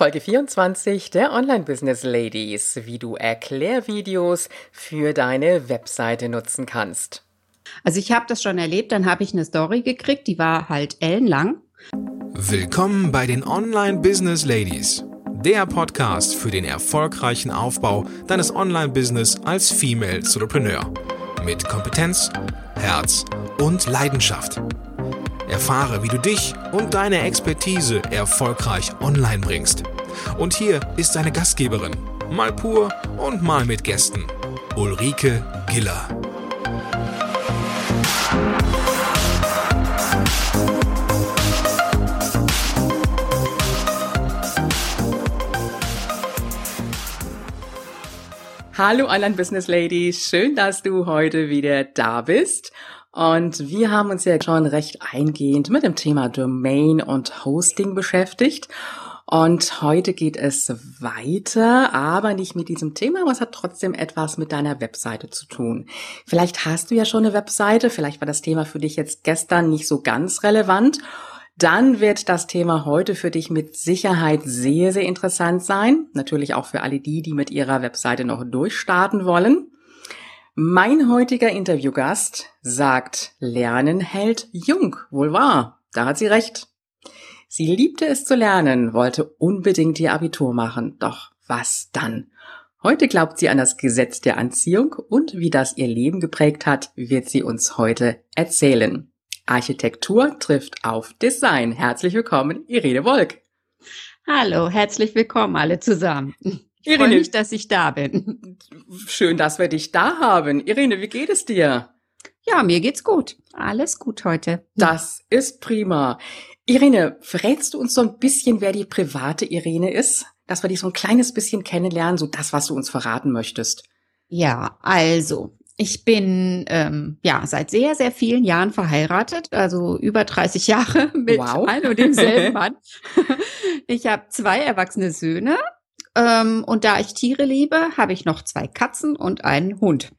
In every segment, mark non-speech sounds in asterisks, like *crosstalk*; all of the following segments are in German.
Folge 24 der Online Business Ladies, wie du Erklärvideos für deine Webseite nutzen kannst. Also ich habe das schon erlebt, dann habe ich eine Story gekriegt, die war halt ellenlang. Willkommen bei den Online Business Ladies, der Podcast für den erfolgreichen Aufbau deines Online Business als Female Entrepreneur mit Kompetenz, Herz und Leidenschaft. Erfahre, wie du dich und deine Expertise erfolgreich online bringst. Und hier ist deine Gastgeberin, mal pur und mal mit Gästen, Ulrike Giller. Hallo Online Business Ladies, schön, dass du heute wieder da bist. Und wir haben uns ja schon recht eingehend mit dem Thema Domain und Hosting beschäftigt. Und heute geht es weiter, aber nicht mit diesem Thema, aber es hat trotzdem etwas mit deiner Webseite zu tun. Vielleicht hast du ja schon eine Webseite, vielleicht war das Thema für dich jetzt gestern nicht so ganz relevant. Dann wird das Thema heute für dich mit Sicherheit sehr, sehr interessant sein. Natürlich auch für alle die, die mit ihrer Webseite noch durchstarten wollen. Mein heutiger Interviewgast sagt, Lernen hält jung. Wohl wahr. Da hat sie recht. Sie liebte es zu lernen, wollte unbedingt ihr Abitur machen. Doch was dann? Heute glaubt sie an das Gesetz der Anziehung und wie das ihr Leben geprägt hat, wird sie uns heute erzählen. Architektur trifft auf Design. Herzlich willkommen, Irene Wolk. Hallo, herzlich willkommen alle zusammen. Ich freue mich, dass ich da bin. Schön, dass wir dich da haben. Irene, wie geht es dir? Ja, mir geht's gut. Alles gut heute. Das ist prima. Irene, verrätst du uns so ein bisschen, wer die private Irene ist? Dass wir dich so ein kleines bisschen kennenlernen, so das, was du uns verraten möchtest. Ja, also, ich bin ähm, ja seit sehr, sehr vielen Jahren verheiratet, also über 30 Jahre *laughs* mit wow. einem und demselben *laughs* Mann. Ich habe zwei erwachsene Söhne ähm, und da ich Tiere liebe, habe ich noch zwei Katzen und einen Hund.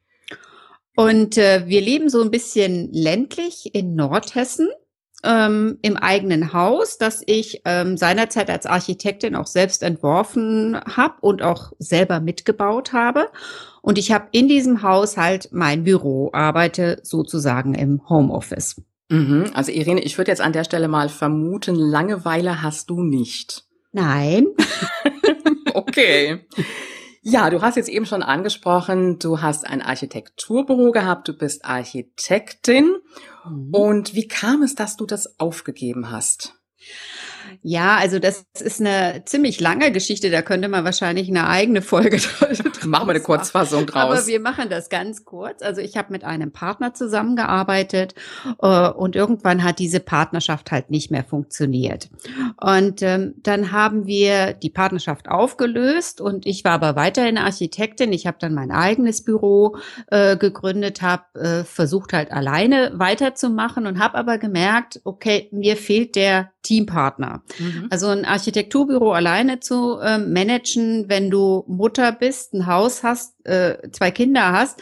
Und äh, wir leben so ein bisschen ländlich in Nordhessen ähm, im eigenen Haus, das ich ähm, seinerzeit als Architektin auch selbst entworfen habe und auch selber mitgebaut habe. Und ich habe in diesem Haus halt mein Büro, arbeite sozusagen im Homeoffice. Mhm. Also Irene, ich würde jetzt an der Stelle mal vermuten, Langeweile hast du nicht. Nein. *laughs* okay. Ja, du hast jetzt eben schon angesprochen, du hast ein Architekturbüro gehabt, du bist Architektin. Mhm. Und wie kam es, dass du das aufgegeben hast? Ja, also das ist eine ziemlich lange Geschichte. Da könnte man wahrscheinlich eine eigene Folge *laughs* Machen wir eine Kurzfassung draus. Aber wir machen das ganz kurz. Also ich habe mit einem Partner zusammengearbeitet äh, und irgendwann hat diese Partnerschaft halt nicht mehr funktioniert. Und ähm, dann haben wir die Partnerschaft aufgelöst und ich war aber weiterhin Architektin. Ich habe dann mein eigenes Büro äh, gegründet, habe äh, versucht halt alleine weiterzumachen und habe aber gemerkt, okay, mir fehlt der Teampartner. Mhm. Also ein Architekturbüro alleine zu äh, managen, wenn du Mutter bist, ein Haus hast, äh, zwei Kinder hast,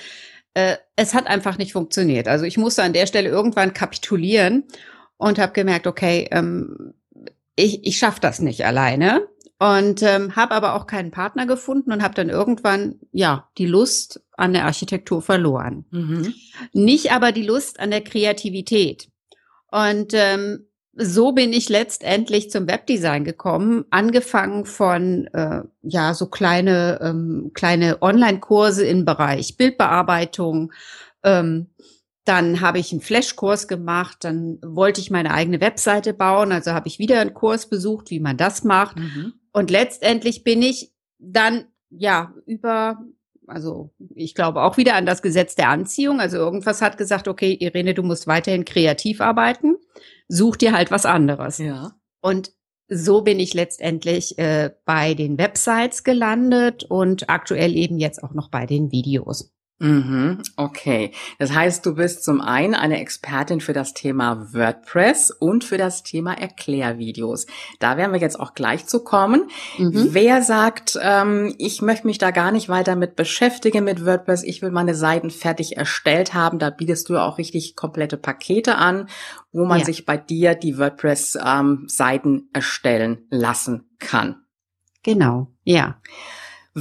äh, es hat einfach nicht funktioniert. Also ich musste an der Stelle irgendwann kapitulieren und habe gemerkt, okay, ähm, ich, ich schaffe das nicht alleine und ähm, habe aber auch keinen Partner gefunden und habe dann irgendwann ja die Lust an der Architektur verloren. Mhm. Nicht aber die Lust an der Kreativität. Und ähm, so bin ich letztendlich zum Webdesign gekommen, angefangen von äh, ja so kleine ähm, kleine Online-Kurse im Bereich Bildbearbeitung. Ähm, dann habe ich einen Flashkurs gemacht, dann wollte ich meine eigene Webseite bauen, also habe ich wieder einen Kurs besucht, wie man das macht. Mhm. Und letztendlich bin ich dann ja über also ich glaube auch wieder an das Gesetz der Anziehung. Also irgendwas hat gesagt, okay, Irene, du musst weiterhin kreativ arbeiten such dir halt was anderes. Ja. Und so bin ich letztendlich äh, bei den Websites gelandet und aktuell eben jetzt auch noch bei den Videos. Mhm, okay. Das heißt, du bist zum einen eine Expertin für das Thema WordPress und für das Thema Erklärvideos. Da werden wir jetzt auch gleich zu kommen. Mhm. Wer sagt, ähm, ich möchte mich da gar nicht weiter mit beschäftigen mit WordPress, ich will meine Seiten fertig erstellt haben, da bietest du auch richtig komplette Pakete an, wo man ja. sich bei dir die WordPress-Seiten ähm, erstellen lassen kann. Genau, ja.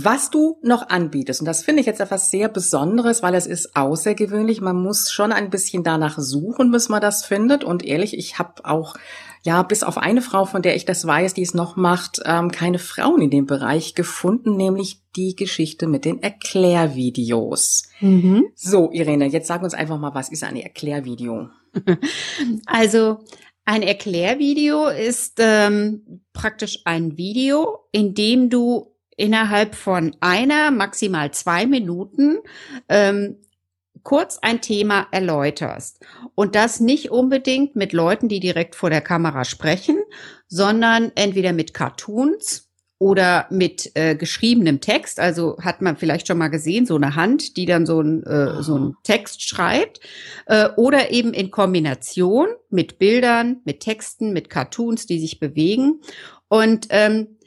Was du noch anbietest, und das finde ich jetzt etwas sehr Besonderes, weil es ist außergewöhnlich. Man muss schon ein bisschen danach suchen, bis man das findet. Und ehrlich, ich habe auch, ja, bis auf eine Frau, von der ich das weiß, die es noch macht, ähm, keine Frauen in dem Bereich gefunden, nämlich die Geschichte mit den Erklärvideos. Mhm. So, Irene, jetzt sag uns einfach mal, was ist ein Erklärvideo? *laughs* Also, ein Erklärvideo ist ähm, praktisch ein Video, in dem du innerhalb von einer, maximal zwei Minuten ähm, kurz ein Thema erläuterst. Und das nicht unbedingt mit Leuten, die direkt vor der Kamera sprechen, sondern entweder mit Cartoons oder mit äh, geschriebenem Text. Also hat man vielleicht schon mal gesehen, so eine Hand, die dann so ein äh, so ein Text schreibt. Äh, oder eben in Kombination mit Bildern, mit Texten, mit Cartoons, die sich bewegen. Und ähm,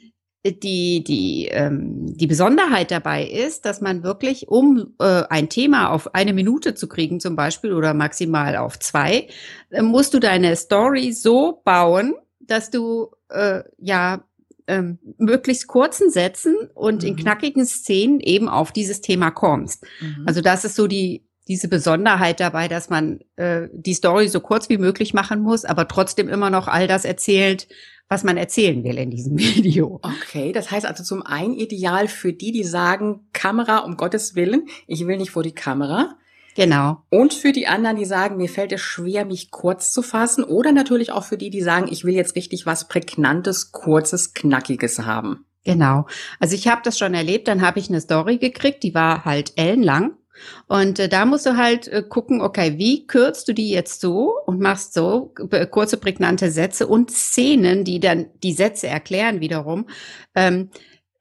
die, die, ähm, die Besonderheit dabei ist, dass man wirklich, um äh, ein Thema auf eine Minute zu kriegen zum Beispiel oder maximal auf zwei, äh, musst du deine Story so bauen, dass du äh, ja ähm, möglichst kurzen Sätzen und mhm. in knackigen Szenen eben auf dieses Thema kommst. Mhm. Also das ist so die diese Besonderheit dabei, dass man äh, die Story so kurz wie möglich machen muss, aber trotzdem immer noch all das erzählt, was man erzählen will in diesem *laughs* Video. Okay, das heißt also zum einen ideal für die, die sagen, Kamera, um Gottes Willen, ich will nicht vor die Kamera. Genau. Und für die anderen, die sagen, mir fällt es schwer, mich kurz zu fassen. Oder natürlich auch für die, die sagen, ich will jetzt richtig was Prägnantes, Kurzes, Knackiges haben. Genau. Also ich habe das schon erlebt, dann habe ich eine Story gekriegt, die war halt ellenlang. Und äh, da musst du halt äh, gucken, okay, wie kürzt du die jetzt so und machst so äh, kurze, prägnante Sätze und Szenen, die dann die Sätze erklären wiederum. Ähm,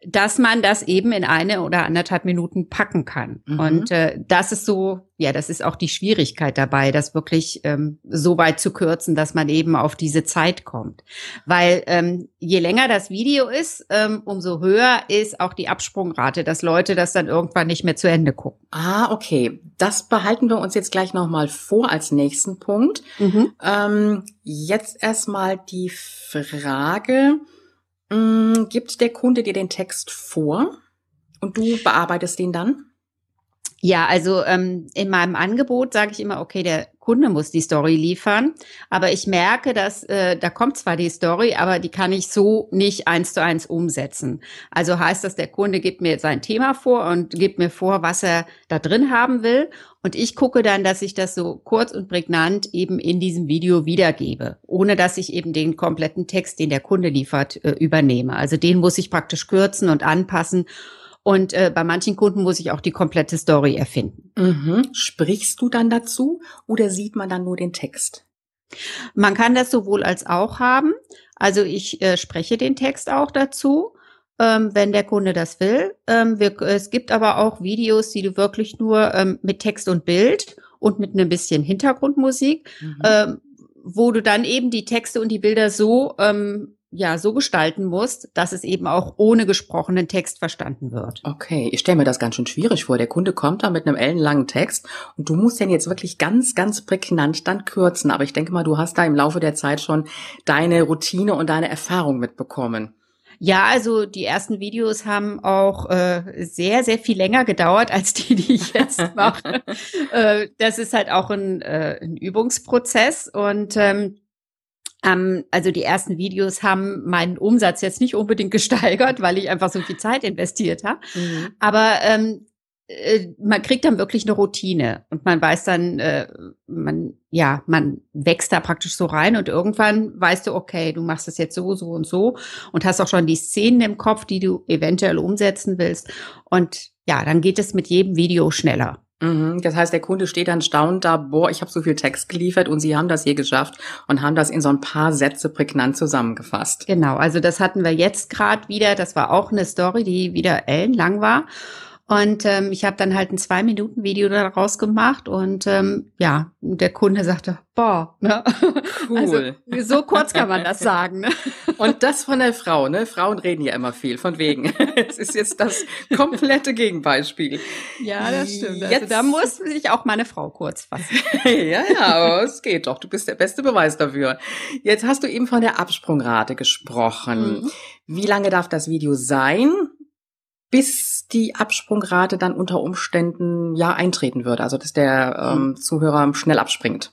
dass man das eben in eine oder anderthalb Minuten packen kann. Mhm. Und äh, das ist so, ja, das ist auch die Schwierigkeit dabei, das wirklich ähm, so weit zu kürzen, dass man eben auf diese Zeit kommt. Weil ähm, je länger das Video ist, ähm, umso höher ist auch die Absprungrate, dass Leute das dann irgendwann nicht mehr zu Ende gucken. Ah, okay. Das behalten wir uns jetzt gleich nochmal vor als nächsten Punkt. Mhm. Ähm, jetzt erstmal die Frage, Mm, gibt der Kunde dir den Text vor und du bearbeitest den dann? Ja, also ähm, in meinem Angebot sage ich immer, okay, der Kunde muss die Story liefern, aber ich merke, dass äh, da kommt zwar die Story, aber die kann ich so nicht eins zu eins umsetzen. Also heißt das, der Kunde gibt mir sein Thema vor und gibt mir vor, was er da drin haben will und ich gucke dann, dass ich das so kurz und prägnant eben in diesem Video wiedergebe, ohne dass ich eben den kompletten Text, den der Kunde liefert, äh, übernehme. Also den muss ich praktisch kürzen und anpassen und äh, bei manchen Kunden muss ich auch die komplette Story erfinden. Mhm. Sprichst du dann dazu oder sieht man dann nur den Text? Man kann das sowohl als auch haben. Also ich äh, spreche den Text auch dazu, ähm, wenn der Kunde das will. Ähm, wir, es gibt aber auch Videos, die du wirklich nur ähm, mit Text und Bild und mit ein bisschen Hintergrundmusik, mhm. ähm, wo du dann eben die Texte und die Bilder so ähm, ja so gestalten musst, dass es eben auch ohne gesprochenen Text verstanden wird. Okay, ich stelle mir das ganz schön schwierig vor. Der Kunde kommt da mit einem ellenlangen Text und du musst den jetzt wirklich ganz, ganz prägnant dann kürzen. Aber ich denke mal, du hast da im Laufe der Zeit schon deine Routine und deine Erfahrung mitbekommen. Ja, also die ersten Videos haben auch äh, sehr, sehr viel länger gedauert als die, die ich jetzt *laughs* mache. äh, das ist halt auch ein, äh, ein Übungsprozess und ähm, ähm, also die ersten Videos haben meinen Umsatz jetzt nicht unbedingt *laughs* gesteigert, weil ich einfach so viel Zeit investiert habe. Mhm. Aber ähm, äh, man kriegt dann wirklich eine Routine und man weiß dann, äh, man ja, man wächst da praktisch so rein und irgendwann weißt du, okay, du machst das jetzt so, so und so und hast auch schon die Szenen im Kopf, die du eventuell umsetzen willst. Und ja, dann geht es mit jedem Video schneller. Mhm. Das heißt, der Kunde steht dann staunend da, boah, ich habe so viel Text geliefert und Sie haben das hier geschafft und haben das in so ein paar Sätze prägnant zusammengefasst. Genau, also das hatten wir jetzt gerade wieder. Das war auch eine Story, die wieder ellenlang war. Und ähm, ich habe dann halt ein zwei Minuten Video daraus gemacht und ähm, ja, der Kunde sagte, boah, ne? Cool. Also, so kurz kann man das sagen. Ne? Und das von der Frau, ne? Frauen reden ja immer viel, von wegen. *laughs* Es ist jetzt das komplette Gegenbeispiel. Ja, das stimmt. Also Jetzt- da muss sich auch meine Frau kurz fassen. *laughs* ja, ja, aber es geht doch. Du bist der beste Beweis dafür. Jetzt hast du eben von der Absprungrate gesprochen. Mhm. Wie lange darf das Video sein, bis die Absprungrate dann unter Umständen ja eintreten würde? Also dass der ähm, Zuhörer schnell abspringt.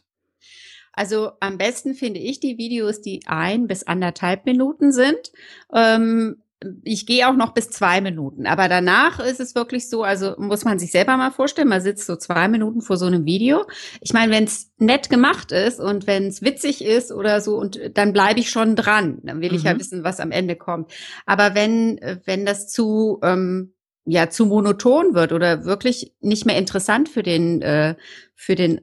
Also am besten finde ich die Videos, die ein bis anderthalb Minuten sind. Ähm, ich gehe auch noch bis zwei Minuten, aber danach ist es wirklich so, also muss man sich selber mal vorstellen, man sitzt so zwei Minuten vor so einem Video. Ich meine, wenn es nett gemacht ist und wenn es witzig ist oder so, und dann bleibe ich schon dran. Dann will ich ja Mhm. wissen, was am Ende kommt. Aber wenn, äh, wenn das zu ähm, ja zu monoton wird oder wirklich nicht mehr interessant für den äh, für den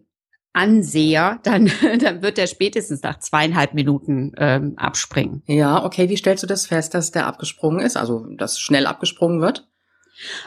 Anseher, dann, *laughs* dann wird er spätestens nach zweieinhalb Minuten ähm, abspringen. Ja, okay. Wie stellst du das fest, dass der abgesprungen ist? Also, dass schnell abgesprungen wird?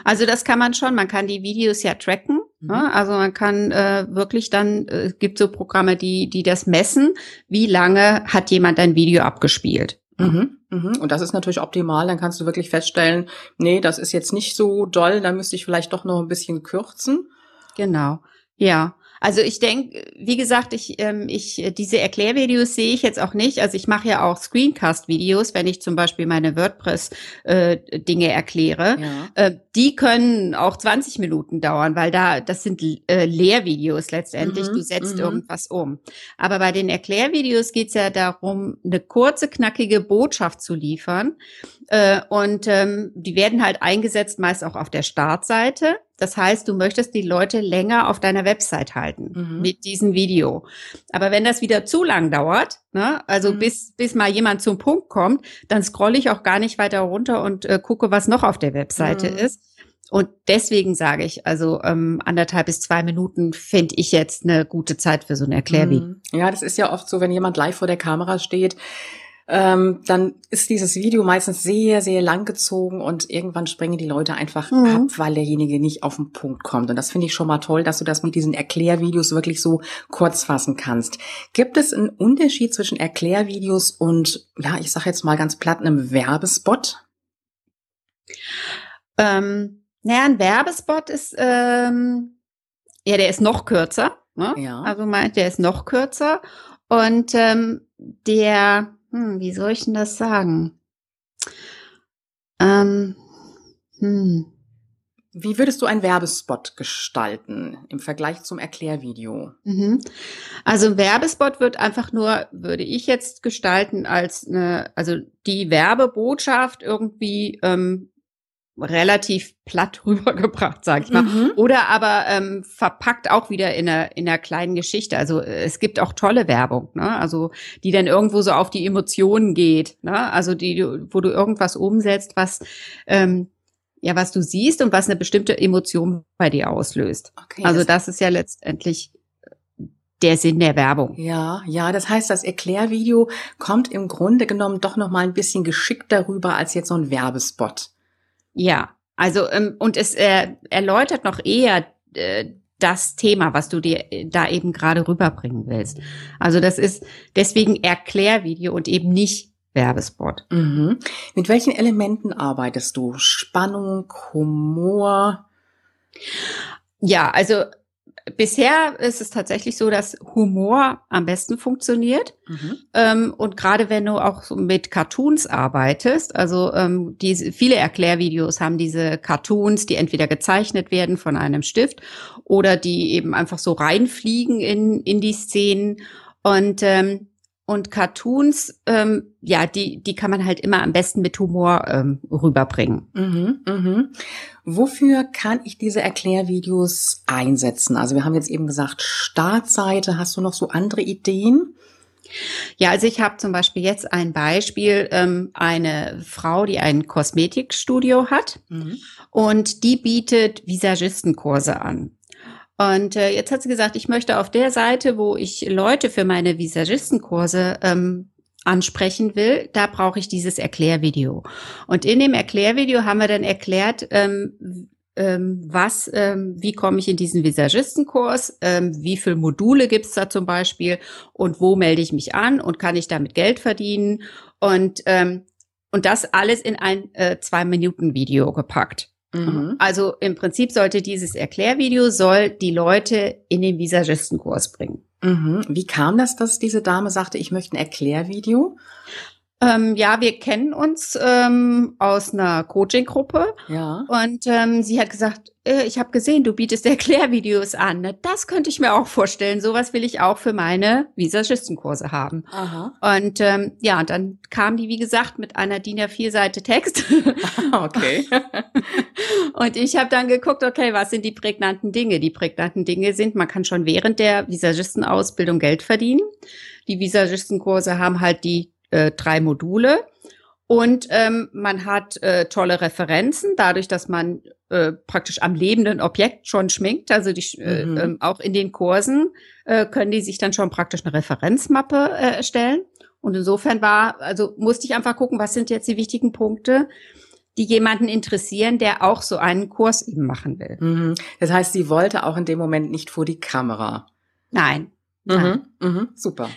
Also das kann man schon, man kann die Videos ja tracken. Mhm. Ne? Also man kann äh, wirklich dann, äh, es gibt so Programme, die, die das messen, wie lange hat jemand ein Video abgespielt. Mhm, mhm. Und das ist natürlich optimal. Dann kannst du wirklich feststellen, nee, das ist jetzt nicht so doll, da müsste ich vielleicht doch noch ein bisschen kürzen. Genau. Ja. Also ich denke, wie gesagt, ich, ähm, ich äh, diese Erklärvideos sehe ich jetzt auch nicht. Also ich mache ja auch Screencast-Videos, wenn ich zum Beispiel meine WordPress-Dinge erkläre. Ja. Äh, die können auch 20 Minuten dauern, weil da das sind äh, Lehrvideos letztendlich. Mhm, Du setzt mhm. irgendwas um. Aber bei den Erklärvideos geht's ja darum, eine kurze, knackige Botschaft zu liefern. Äh, und ähm, die werden halt eingesetzt, meist auch auf der Startseite. Das heißt, du möchtest die Leute länger auf deiner Website halten Mhm. mit diesem Video. Aber wenn das wieder zu lang dauert, ne, also Mhm. bis, bis mal jemand zum Punkt kommt, dann scrolle ich auch gar nicht weiter runter und äh, gucke, was noch auf der Webseite Mhm. ist. Und deswegen sage ich, also ähm, anderthalb bis zwei Minuten fände ich jetzt eine gute Zeit für so ein Erklärvideo. Mhm. Ja, das ist ja oft so, wenn jemand live vor der Kamera steht, ähm, dann ist dieses Video meistens sehr, sehr lang gezogen und irgendwann springen die Leute einfach Mhm. ab, weil derjenige nicht auf den Punkt kommt. Und das finde ich schon mal toll, dass du das mit diesen Erklärvideos wirklich so kurz fassen kannst. Gibt es einen Unterschied zwischen Erklärvideos und, ja, ich sage jetzt mal ganz platt, einem Werbespot? Ähm, naja, ein Werbespot ist, ähm, ja, der ist noch kürzer. Ne? Ja. Also meint, der ist noch kürzer. Und ähm, der, hm, wie soll ich denn das sagen? Ähm, hm. Wie würdest du einen Werbespot gestalten im Vergleich zum Erklärvideo? Mhm. Also ein Werbespot wird einfach nur, würde ich jetzt gestalten, als eine, also die Werbebotschaft irgendwie ähm, relativ platt *laughs* rübergebracht, sag ich mal. Mhm. Oder aber ähm, verpackt auch wieder in einer, in einer kleinen Geschichte. Also äh, es gibt auch tolle Werbung, ne? Also die dann irgendwo so auf die Emotionen geht, ne? Also die, wo du irgendwas umsetzt, was ähm, ja, was du siehst und was eine bestimmte Emotion bei dir auslöst. Okay, Also das- das ist ja letztendlich der Sinn der Werbung. Ja, ja, das heißt, das Erklärvideo kommt im Grunde genommen doch noch mal ein bisschen geschickter rüber als jetzt so ein Werbespot. Ja, also ähm, und es äh, erläutert noch eher äh, das Thema, was du dir äh, da eben gerade rüberbringen willst. Also das ist deswegen Erklärvideo und eben nicht Werbespot. Mhm. Mit welchen Elementen arbeitest du? Spannung, Humor? Ja, also bisher ist es tatsächlich so, dass Humor am besten funktioniert. Mhm. Ähm, und gerade wenn du auch so mit Cartoons arbeitest, also ähm, diese, viele Erklärvideos haben diese Cartoons, die entweder gezeichnet werden von einem Stift oder die eben einfach so reinfliegen in, in die Szenen. Und, ähm, und Cartoons, ähm, ja, die, die kann man halt immer am besten mit Humor ähm, rüberbringen. Mhm, mhm. Wofür kann ich diese Erklärvideos einsetzen? Also wir haben jetzt eben gesagt, Startseite. Hast du noch so andere Ideen? Ja, also ich habe zum Beispiel jetzt ein Beispiel, ähm, eine Frau, die ein Kosmetikstudio hat. Mhm. und die bietet Visagistenkurse an. Und äh, jetzt hat sie gesagt, ich möchte auf der Seite, wo ich Leute für meine Visagistenkurse ähm, ansprechen will, da brauche ich dieses Erklärvideo. Und in dem Erklärvideo haben wir dann erklärt, ähm, ähm, was, ähm, wie komme ich in diesen Visagistenkurs, ähm, wie viele Module gibt's da zum Beispiel und wo melde ich mich an und kann ich damit Geld verdienen und ähm, und das alles in ein äh, zwei Minuten Video gepackt. Mhm. Also im Prinzip sollte dieses Erklärvideo soll die Leute in den Visagistenkurs bringen. Mhm. Wie kam das, dass diese Dame sagte, ich möchte ein Erklärvideo? Ähm, ja, wir kennen uns ähm, aus einer Coaching-Gruppe. Ja. Und ähm, sie hat gesagt, äh, ich habe gesehen, du bietest *laughs* Erklärvideos an. Ne? Das könnte ich mir auch vorstellen. Sowas will ich auch für meine Visagistenkurse haben. Aha. Und ähm, ja, und dann kam die, wie gesagt, mit einer DIN A4-Seite Text. *laughs* okay. *laughs* und ich habe dann geguckt, okay, was sind die prägnanten Dinge? Die prägnanten Dinge sind, man kann schon während der Visagistenausbildung Geld verdienen. Die Visagistenkurse haben halt die äh, drei Module. Und ähm, man hat äh, tolle Referenzen, dadurch, dass man äh, praktisch am lebenden Objekt schon schminkt. Also die, äh, mhm. äh, auch in den Kursen äh, können die sich dann schon praktisch eine Referenzmappe äh, erstellen. Und insofern war, also musste ich einfach gucken, was sind jetzt die wichtigen Punkte, die jemanden interessieren, der auch so einen Kurs eben machen will. Mhm. Das heißt, sie wollte auch in dem Moment nicht vor die Kamera. Nein. Mhm. Nein. Mhm. Super.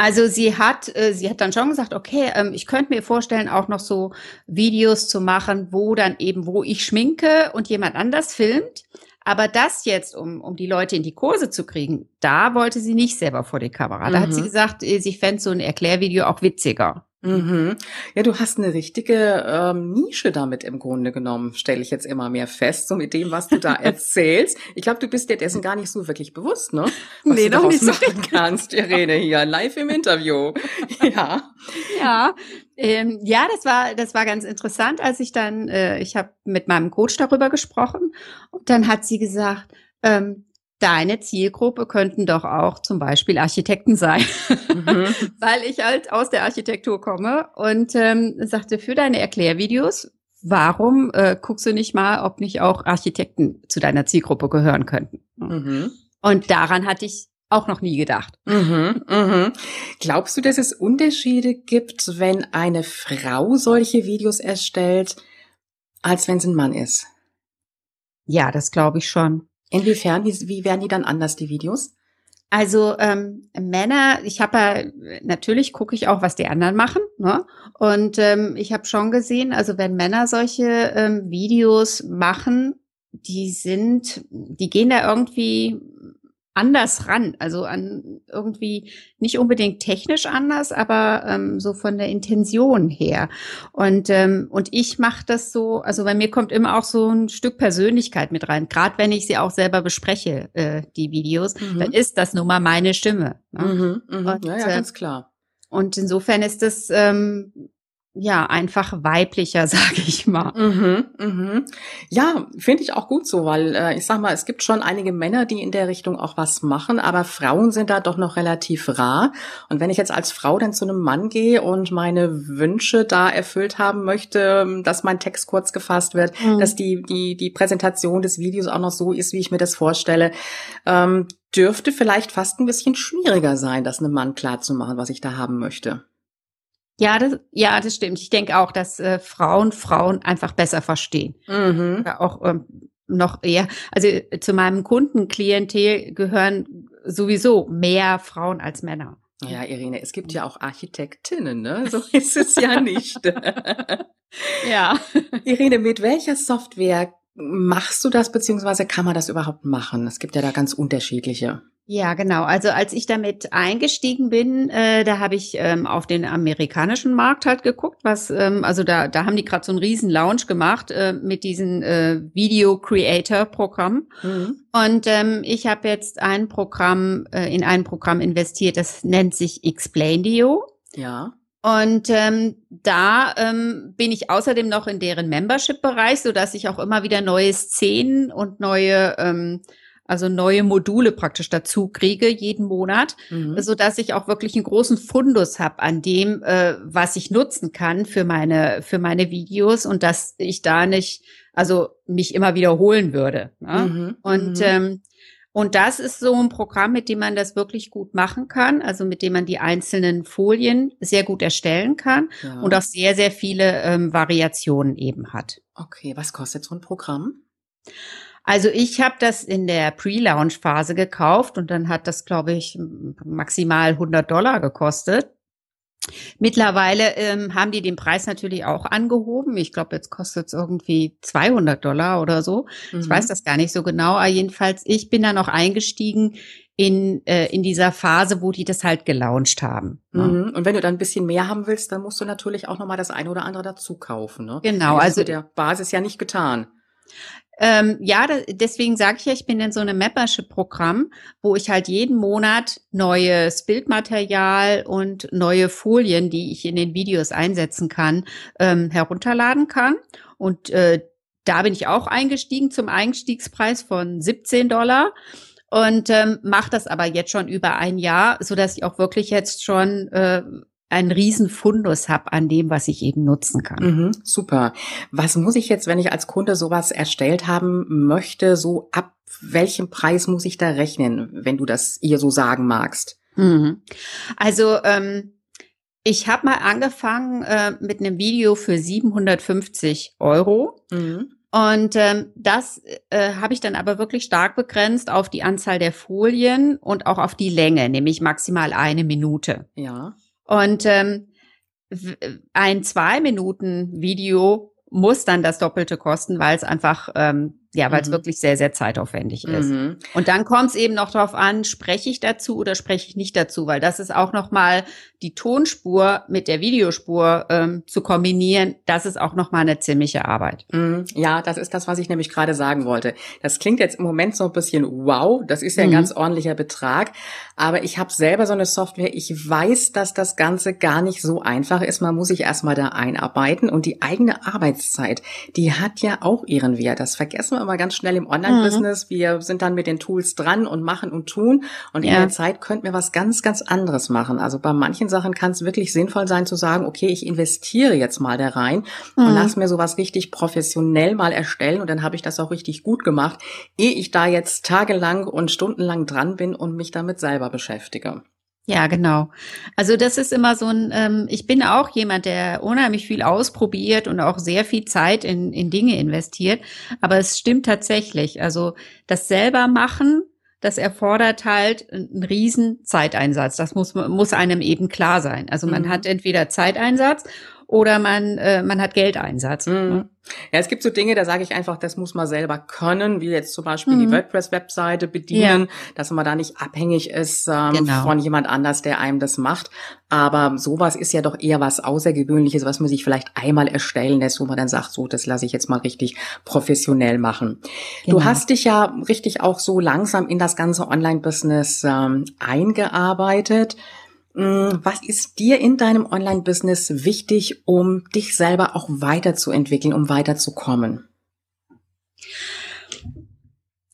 Also sie hat, äh, sie hat dann schon gesagt, okay, ähm, ich könnte mir vorstellen, auch noch so Videos zu machen, wo dann eben, wo ich schminke und jemand anders filmt. Aber das jetzt, um, um die Leute in die Kurse zu kriegen, da wollte sie nicht selber vor die Kamera. Da mhm. hat sie mhm. gesagt, äh, sie fände so ein Erklärvideo auch witziger. Mhm. Ja, du hast eine richtige ähm, Nische damit im Grunde genommen, stelle ich jetzt immer mehr fest, so mit dem, was du da *laughs* erzählst. Ich glaube, du bist dir dessen gar nicht so wirklich bewusst, ne? Was nee, du noch nicht machen so kannst, Irene, hier live im Interview. *laughs* ja. Ja, ähm, ja, das war das war ganz interessant, als ich dann, äh, ich habe mit meinem Coach darüber gesprochen und dann hat sie gesagt, ähm, deine Zielgruppe könnten doch auch zum Beispiel Architekten sein, mhm. *laughs* weil ich halt aus der Architektur komme und ähm, sagte, für deine Erklärvideos, warum äh, guckst du nicht mal, ob nicht auch Architekten zu deiner Zielgruppe gehören könnten? Mhm. Und daran hatte ich auch noch nie gedacht. Mhm, mhm. Glaubst du, dass es Unterschiede gibt, wenn eine Frau solche Videos erstellt, als wenn es ein Mann ist? Ja, das glaube ich schon. Inwiefern? Wie, wie werden die dann anders, die Videos? Also ähm, Männer, ich habe ja, natürlich gucke ich auch, was die anderen machen. Ne? Und ähm, ich habe schon gesehen, also wenn Männer solche ähm, Videos machen, die sind, die gehen da irgendwie anders ran, also an irgendwie nicht unbedingt technisch anders, aber ähm, so von der Intention her. Und ähm, und ich mache das so, also bei mir kommt immer auch so ein Stück Persönlichkeit mit rein. Gerade wenn ich sie auch selber bespreche, äh, die Videos, mhm. dann ist das nun mal meine Stimme. Ne? Mhm, mh. Und, ja, ja, ganz klar. Und insofern ist das ähm, ja, einfach weiblicher, *laughs* sage ich mal. Mhm, mhm. Ja, finde ich auch gut so, weil äh, ich sag mal, es gibt schon einige Männer, die in der Richtung auch was machen, aber Frauen sind da doch noch relativ rar. Und wenn ich jetzt als Frau dann zu einem Mann gehe und meine Wünsche da erfüllt haben möchte, dass mein Text kurz gefasst wird, mhm. dass die, die, die Präsentation des Videos auch noch so ist, wie ich mir das vorstelle, ähm, dürfte vielleicht fast ein bisschen schwieriger sein, das einem Mann klarzumachen, was ich da haben möchte. Ja, das, ja, das stimmt. Ich denke auch, dass äh, Frauen Frauen einfach besser verstehen. Mhm. Ja, auch ähm, noch eher, also äh, zu meinem Kundenklientel gehören sowieso mehr Frauen als Männer. Ja, Irene, es gibt ja auch Architektinnen, ne? So *laughs* ist es ja nicht. *laughs* ja. Irene, mit welcher Software machst du das, beziehungsweise kann man das überhaupt machen? Es gibt ja da ganz unterschiedliche. Ja, genau. Also als ich damit eingestiegen bin, äh, da habe ich ähm, auf den amerikanischen Markt halt geguckt, was, ähm, also da, da haben die gerade so einen riesen Launch gemacht äh, mit diesem äh, Video Creator Programm. Mhm. Und ähm, ich habe jetzt ein Programm, äh, in ein Programm investiert, das nennt sich Explaindio. Ja. Und ähm, da ähm, bin ich außerdem noch in deren Membership-Bereich, so dass ich auch immer wieder neue Szenen und neue ähm, also neue Module praktisch dazu kriege jeden Monat, mhm. so dass ich auch wirklich einen großen Fundus habe an dem, äh, was ich nutzen kann für meine für meine Videos und dass ich da nicht, also mich immer wiederholen würde. Ne? Mhm. Und mhm. ähm, und das ist so ein Programm, mit dem man das wirklich gut machen kann, also mit dem man die einzelnen Folien sehr gut erstellen kann ja. und auch sehr, sehr viele ähm, Variationen eben hat. Okay, was kostet so ein Programm? Also ich habe das in der Pre-Launch-Phase gekauft und dann hat das, glaube ich, maximal 100 Dollar gekostet. Mittlerweile ähm, haben die den Preis natürlich auch angehoben. Ich glaube, jetzt kostet es irgendwie 200 Dollar oder so. Mhm. Ich weiß das gar nicht so genau. Aber jedenfalls, ich bin da noch eingestiegen in, äh, in dieser Phase, wo die das halt gelauncht haben. Ne? Mhm. Und wenn du dann ein bisschen mehr haben willst, dann musst du natürlich auch nochmal das eine oder andere dazu kaufen. Ne? Genau. Also mit der Basis ja nicht getan. Ähm, ja, deswegen sage ich ja, ich bin in so einem Membership-Programm, wo ich halt jeden Monat neues Bildmaterial und neue Folien, die ich in den Videos einsetzen kann, ähm, herunterladen kann. Und äh, da bin ich auch eingestiegen zum Einstiegspreis von 17 Dollar und ähm, mache das aber jetzt schon über ein Jahr, so dass ich auch wirklich jetzt schon äh, einen riesen Fundus habe an dem, was ich eben nutzen kann. Mhm, super. Was muss ich jetzt, wenn ich als Kunde sowas erstellt haben möchte, so ab welchem Preis muss ich da rechnen, wenn du das ihr so sagen magst? Mhm. Also ähm, ich habe mal angefangen äh, mit einem Video für 750 Euro. Mhm. Und ähm, das äh, habe ich dann aber wirklich stark begrenzt auf die Anzahl der Folien und auch auf die Länge, nämlich maximal eine Minute. Ja. Und ähm, ein zwei Minuten Video muss dann das Doppelte kosten, weil es einfach ähm, ja, weil es mhm. wirklich sehr, sehr zeitaufwendig ist. Mhm. Und dann kommt es eben noch darauf an, spreche ich dazu oder spreche ich nicht dazu, weil das ist auch nochmal die Tonspur mit der Videospur ähm, zu kombinieren, das ist auch nochmal eine ziemliche Arbeit. Mhm. Ja, das ist das, was ich nämlich gerade sagen wollte. Das klingt jetzt im Moment so ein bisschen wow, das ist ja ein mhm. ganz ordentlicher Betrag, aber ich habe selber so eine Software, ich weiß, dass das Ganze gar nicht so einfach ist. Man muss sich erstmal da einarbeiten und die eigene Arbeitszeit, die hat ja auch ihren Wert. Das vergessen wir immer ganz schnell im Online-Business. Mhm. Wir sind dann mit den Tools dran und machen und tun. Und ja. in der Zeit könnten wir was ganz, ganz anderes machen. Also bei manchen Sachen kann es wirklich sinnvoll sein zu sagen, okay, ich investiere jetzt mal da rein mhm. und lass mir sowas richtig professionell mal erstellen. Und dann habe ich das auch richtig gut gemacht, ehe ich da jetzt tagelang und stundenlang dran bin und mich damit selber beschäftige. Ja, genau. Also das ist immer so ein, ähm, ich bin auch jemand, der unheimlich viel ausprobiert und auch sehr viel Zeit in, in Dinge investiert. Aber es stimmt tatsächlich. Also das selber machen, das erfordert halt einen riesen Zeiteinsatz. Das muss, muss einem eben klar sein. Also man mhm. hat entweder Zeiteinsatz oder man, äh, man hat Geldeinsatz. Mhm. Ne? Ja, es gibt so Dinge, da sage ich einfach, das muss man selber können, wie jetzt zum Beispiel mhm. die WordPress-Webseite bedienen, ja. dass man da nicht abhängig ist ähm, genau. von jemand anders, der einem das macht. Aber sowas ist ja doch eher was Außergewöhnliches, was man sich vielleicht einmal erstellen lässt, wo man dann sagt, so, das lasse ich jetzt mal richtig professionell machen. Genau. Du hast dich ja richtig auch so langsam in das ganze Online-Business ähm, eingearbeitet. Mm, was ist dir in deinem Online-Business wichtig, um dich selber auch weiterzuentwickeln, um weiterzukommen?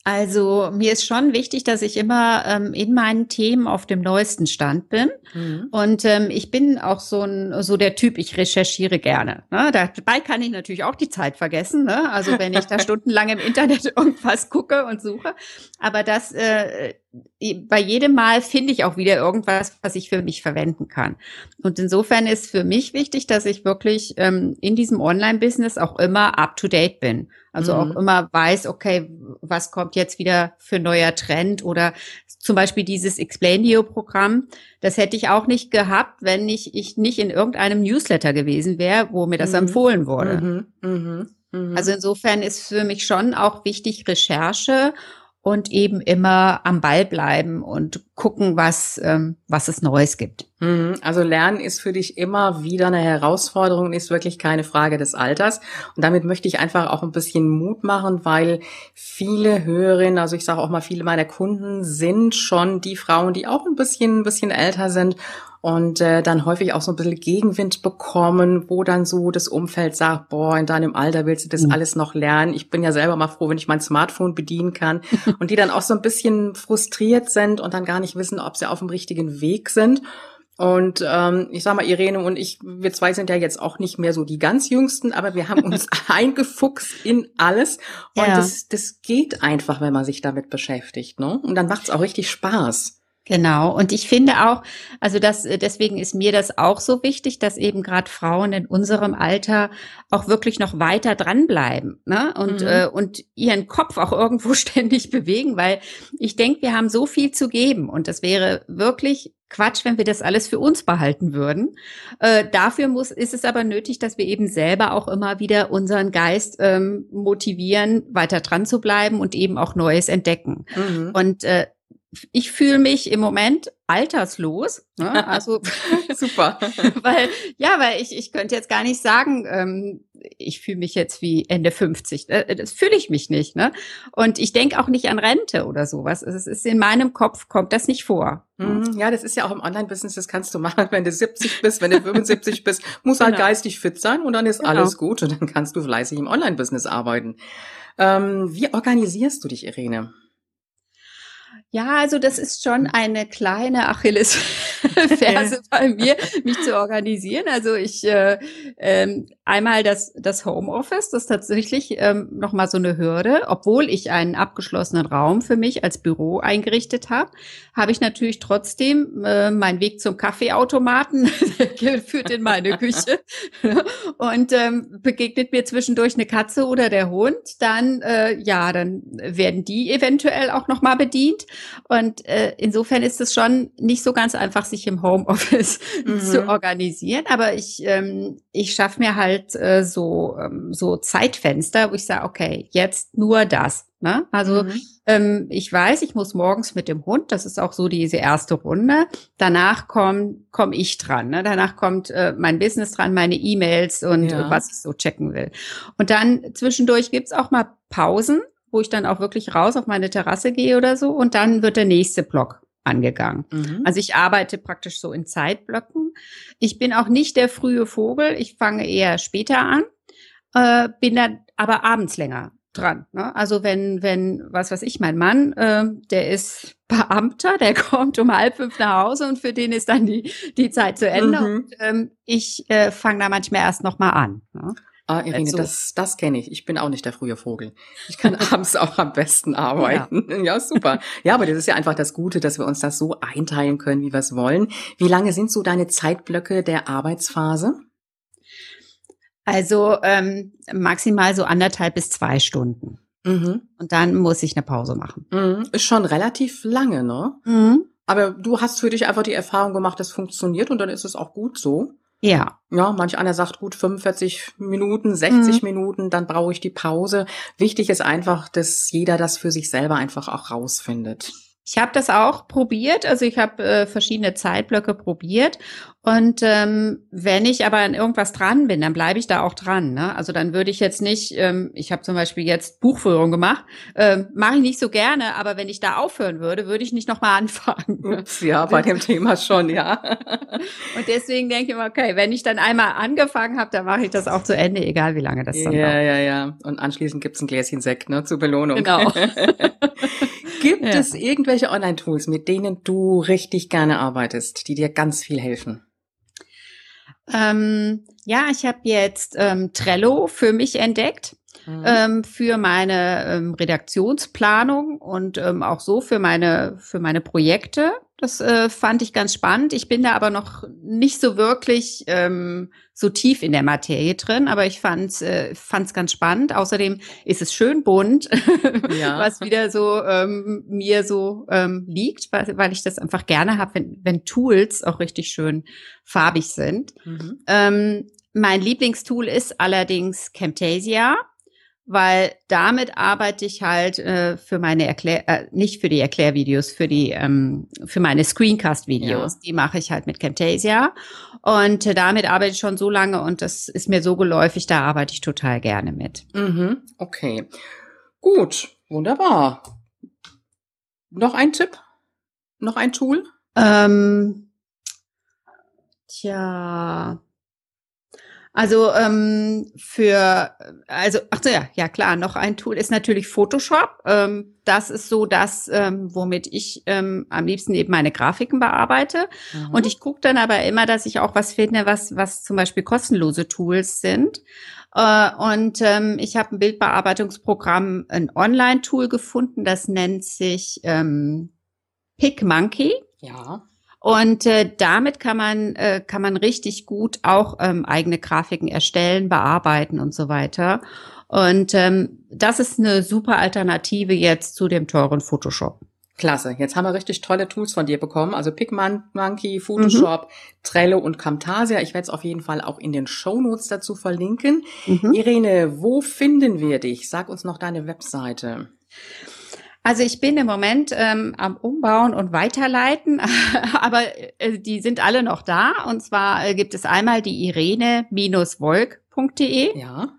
Also mir ist schon wichtig, dass ich immer ähm, in meinen Themen auf dem neuesten Stand bin. Mhm. Und ähm, ich bin auch so ein so der Typ, ich recherchiere gerne. Ne? Dabei kann ich natürlich auch die Zeit vergessen. Ne? Also wenn ich da *laughs* stundenlang im Internet irgendwas gucke und suche. Aber das äh, bei jedem Mal finde ich auch wieder irgendwas, was ich für mich verwenden kann. Und insofern ist für mich wichtig, dass ich wirklich ähm, in diesem Online-Business auch immer up-to-date bin. Also mhm. auch immer weiß, okay, was kommt jetzt wieder für neuer Trend oder zum Beispiel dieses Explainio-Programm. Das hätte ich auch nicht gehabt, wenn ich, ich nicht in irgendeinem Newsletter gewesen wäre, wo mir das mhm. empfohlen wurde. Mhm. mhm. mhm. Also insofern ist für mich schon auch wichtig Recherche und eben immer am Ball bleiben und gucken, was, ähm, was es Neues gibt. Mhm. Also Lernen ist für dich immer wieder eine Herausforderung, ist wirklich keine Frage des Alters. Und damit möchte ich einfach auch ein bisschen Mut machen, weil viele Hörerinnen, also ich sage auch mal, viele meiner Kunden sind schon die Frauen, die auch ein bisschen, ein bisschen älter sind und äh, dann häufig auch so ein bisschen Gegenwind bekommen, wo dann so das Umfeld sagt, boah, in deinem Alter willst du das mhm. alles noch lernen. Ich bin ja selber mal froh, wenn ich mein Smartphone bedienen kann. *laughs* und die dann auch so ein bisschen frustriert sind und dann gar nicht wissen, ob sie auf dem richtigen Weg sind. Und ähm, ich sag mal, Irene und ich, wir zwei sind ja jetzt auch nicht mehr so die ganz jüngsten, aber wir haben uns *laughs* eingefuchst in alles. Und ja. das, das geht einfach, wenn man sich damit beschäftigt. Ne? Und dann macht's auch richtig Spaß. Genau. Und ich finde auch, also das, deswegen ist mir das auch so wichtig, dass eben gerade Frauen in unserem Alter auch wirklich noch weiter dranbleiben ne? und, mhm. äh, und ihren Kopf auch irgendwo *laughs* ständig bewegen, weil ich denke, wir haben so viel zu geben und das wäre wirklich Quatsch, wenn wir das alles für uns behalten würden. Äh, dafür muss, ist es aber nötig, dass wir eben selber auch immer wieder unseren Geist ähm, motivieren, weiter dran zu bleiben und eben auch Neues entdecken. Mhm. Und äh, ich fühle mich im Moment alterslos. Ne? *laughs* Also *laughs* super. weil, ja, weil ich, ich könnte jetzt gar nicht sagen, ähm, ich fühle mich jetzt wie Ende 50. Äh, das fühle ich mich nicht. Ne? Und ich denke auch nicht an Rente oder sowas. Es ist in meinem Kopf, kommt das nicht vor. Mhm. Ja, das ist ja auch im Online-Business, das kannst du machen, wenn du 70 bist, wenn du 75 bist, muss halt genau. geistig fit sein und dann ist genau. alles gut und dann kannst du fleißig im Online-Business arbeiten. Ähm, wie organisierst du dich, Irene? Ja, also das ist schon eine kleine Achillesferse *laughs* bei mir, mich zu organisieren. Also ich äh, ähm, einmal das das Homeoffice, das ist tatsächlich ähm, noch mal so eine Hürde, obwohl ich einen abgeschlossenen Raum für mich als Büro eingerichtet habe, habe ich natürlich trotzdem äh, meinen Weg zum Kaffeeautomaten *laughs* führt in meine Küche und ähm, begegnet mir zwischendurch eine Katze oder der Hund, dann äh, ja, dann werden die eventuell auch noch mal bedient. Und äh, insofern ist es schon nicht so ganz einfach, sich im Homeoffice *laughs* mhm. zu organisieren. Aber ich, ähm, ich schaffe mir halt äh, so, ähm, so Zeitfenster, wo ich sage, okay, jetzt nur das. Ne? Also mhm. ähm, ich weiß, ich muss morgens mit dem Hund, das ist auch so diese erste Runde. Danach komme komm ich dran. Ne? Danach kommt äh, mein Business dran, meine E-Mails und ja. was ich so checken will. Und dann zwischendurch gibt's auch mal Pausen wo ich dann auch wirklich raus auf meine Terrasse gehe oder so und dann wird der nächste Block angegangen. Mhm. Also ich arbeite praktisch so in Zeitblöcken. Ich bin auch nicht der frühe Vogel, ich fange eher später an, äh, bin dann aber abends länger dran. Ne? Also wenn, wenn, was weiß ich, mein Mann, äh, der ist *laughs* Beamter, der *laughs* kommt um halb fünf nach Hause und für den ist dann die, die Zeit zu Ende. Mhm. Und, ähm, ich äh, fange da manchmal erst noch mal an. Ne? Ah, Irene, also, das, das kenne ich. Ich bin auch nicht der frühe Vogel. Ich kann *laughs* abends auch am besten arbeiten. Ja. *laughs* ja, super. Ja, aber das ist ja einfach das Gute, dass wir uns das so einteilen können, wie wir es wollen. Wie lange sind so deine Zeitblöcke der Arbeitsphase? Also ähm, maximal so anderthalb bis zwei Stunden. Mhm. Und dann muss ich eine Pause machen. Mhm. Ist schon relativ lange, ne? Mhm. Aber du hast für dich einfach die Erfahrung gemacht, das funktioniert und dann ist es auch gut so. Ja. Ja, manch einer sagt gut 45 Minuten, 60 mhm. Minuten, dann brauche ich die Pause. Wichtig ist einfach, dass jeder das für sich selber einfach auch rausfindet. Ich habe das auch probiert, also ich habe äh, verschiedene Zeitblöcke probiert und ähm, wenn ich aber an irgendwas dran bin, dann bleibe ich da auch dran. Ne? Also dann würde ich jetzt nicht, ähm, ich habe zum Beispiel jetzt Buchführung gemacht, ähm, mache ich nicht so gerne, aber wenn ich da aufhören würde, würde ich nicht nochmal *laughs* anfangen. Ups, ja, bei dem Thema schon, ja. *laughs* und deswegen denke ich immer, okay, wenn ich dann einmal angefangen habe, dann mache ich das auch zu Ende, egal wie lange das dann ja, dauert. Ja, ja, ja. Und anschließend gibt's ein Gläschen Sekt, ne, zur Belohnung. Genau. *laughs* Gibt ja. es irgendwelche Online-Tools, mit denen du richtig gerne arbeitest, die dir ganz viel helfen? Ähm, ja, ich habe jetzt ähm, Trello für mich entdeckt. Mhm. Ähm, für meine ähm, Redaktionsplanung und ähm, auch so für meine für meine Projekte. Das äh, fand ich ganz spannend. Ich bin da aber noch nicht so wirklich ähm, so tief in der Materie drin, aber ich fand's äh, fand's ganz spannend. Außerdem ist es schön bunt, *laughs* ja. was wieder so ähm, mir so ähm, liegt, weil, weil ich das einfach gerne habe, wenn, wenn Tools auch richtig schön farbig sind. Mhm. Ähm, mein Lieblingstool ist allerdings Camtasia weil damit arbeite ich halt äh, für meine Erklär äh, nicht für die Erklärvideos, für die ähm, für meine Screencast-Videos. Ja. Die mache ich halt mit Camtasia und äh, damit arbeite ich schon so lange und das ist mir so geläufig, da arbeite ich total gerne mit. Mhm, okay, gut, wunderbar. Noch ein Tipp? Noch ein Tool? Ähm, tja, also ähm, für, also ach so, ja, ja klar, noch ein Tool ist natürlich Photoshop. Ähm, das ist so das, ähm, womit ich ähm, am liebsten eben meine Grafiken bearbeite. Mhm. Und ich gucke dann aber immer, dass ich auch was finde, was, was zum Beispiel kostenlose Tools sind. Äh, und ähm, ich habe ein Bildbearbeitungsprogramm, ein Online-Tool gefunden, das nennt sich ähm, PicMonkey. Ja. Und äh, damit kann man äh, kann man richtig gut auch ähm, eigene Grafiken erstellen, bearbeiten und so weiter. Und ähm, das ist eine super Alternative jetzt zu dem teuren Photoshop. Klasse. Jetzt haben wir richtig tolle Tools von dir bekommen. Also Pigmonkey, Photoshop, mhm. Trello und Camtasia. Ich werde es auf jeden Fall auch in den Show Notes dazu verlinken. Mhm. Irene, wo finden wir dich? Sag uns noch deine Webseite. Also ich bin im Moment ähm, am Umbauen und Weiterleiten, *laughs* aber äh, die sind alle noch da. Und zwar äh, gibt es einmal die irene-volk.de ja.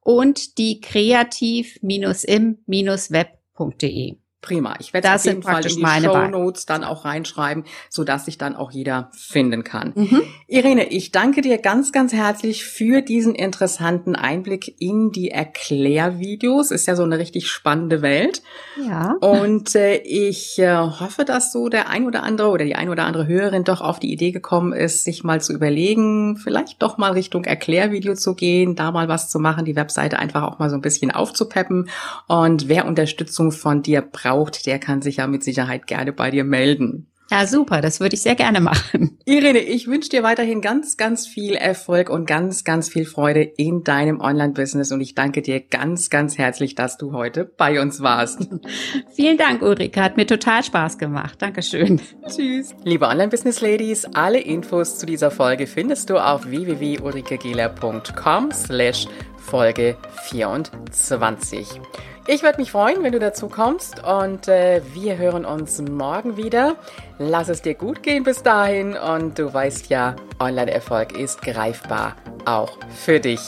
und die kreativ-im-web.de. Prima. Ich werde das auf jeden Fall in die Show Notes dann auch reinschreiben, so dass sich dann auch jeder finden kann. Mhm. Irene, ich danke dir ganz, ganz herzlich für diesen interessanten Einblick in die Erklärvideos. Ist ja so eine richtig spannende Welt. Ja. Und äh, ich äh, hoffe, dass so der ein oder andere oder die ein oder andere Hörerin doch auf die Idee gekommen ist, sich mal zu überlegen, vielleicht doch mal Richtung Erklärvideo zu gehen, da mal was zu machen, die Webseite einfach auch mal so ein bisschen aufzupeppen. Und wer Unterstützung von dir braucht, braucht, der kann sich ja mit Sicherheit gerne bei dir melden. Ja, super, das würde ich sehr gerne machen. Irene, ich wünsche dir weiterhin ganz, ganz viel Erfolg und ganz, ganz viel Freude in deinem Online-Business und ich danke dir ganz, ganz herzlich, dass du heute bei uns warst. *laughs* Vielen Dank, Ulrike, hat mir total Spaß gemacht. Dankeschön. Tschüss. Liebe Online-Business-Ladies, alle Infos zu dieser Folge findest du auf www.ulrikegela.com slash Folge 24. Ich würde mich freuen, wenn du dazu kommst und äh, wir hören uns morgen wieder. Lass es dir gut gehen bis dahin und du weißt ja, Online-Erfolg ist greifbar, auch für dich.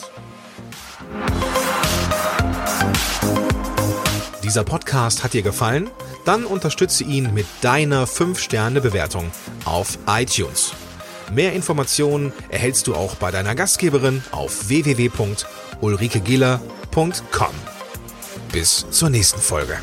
Dieser Podcast hat dir gefallen? Dann unterstütze ihn mit deiner 5-Sterne-Bewertung auf iTunes. Mehr Informationen erhältst du auch bei deiner Gastgeberin auf www.ulrikegiller.com. Bis zur nächsten Folge.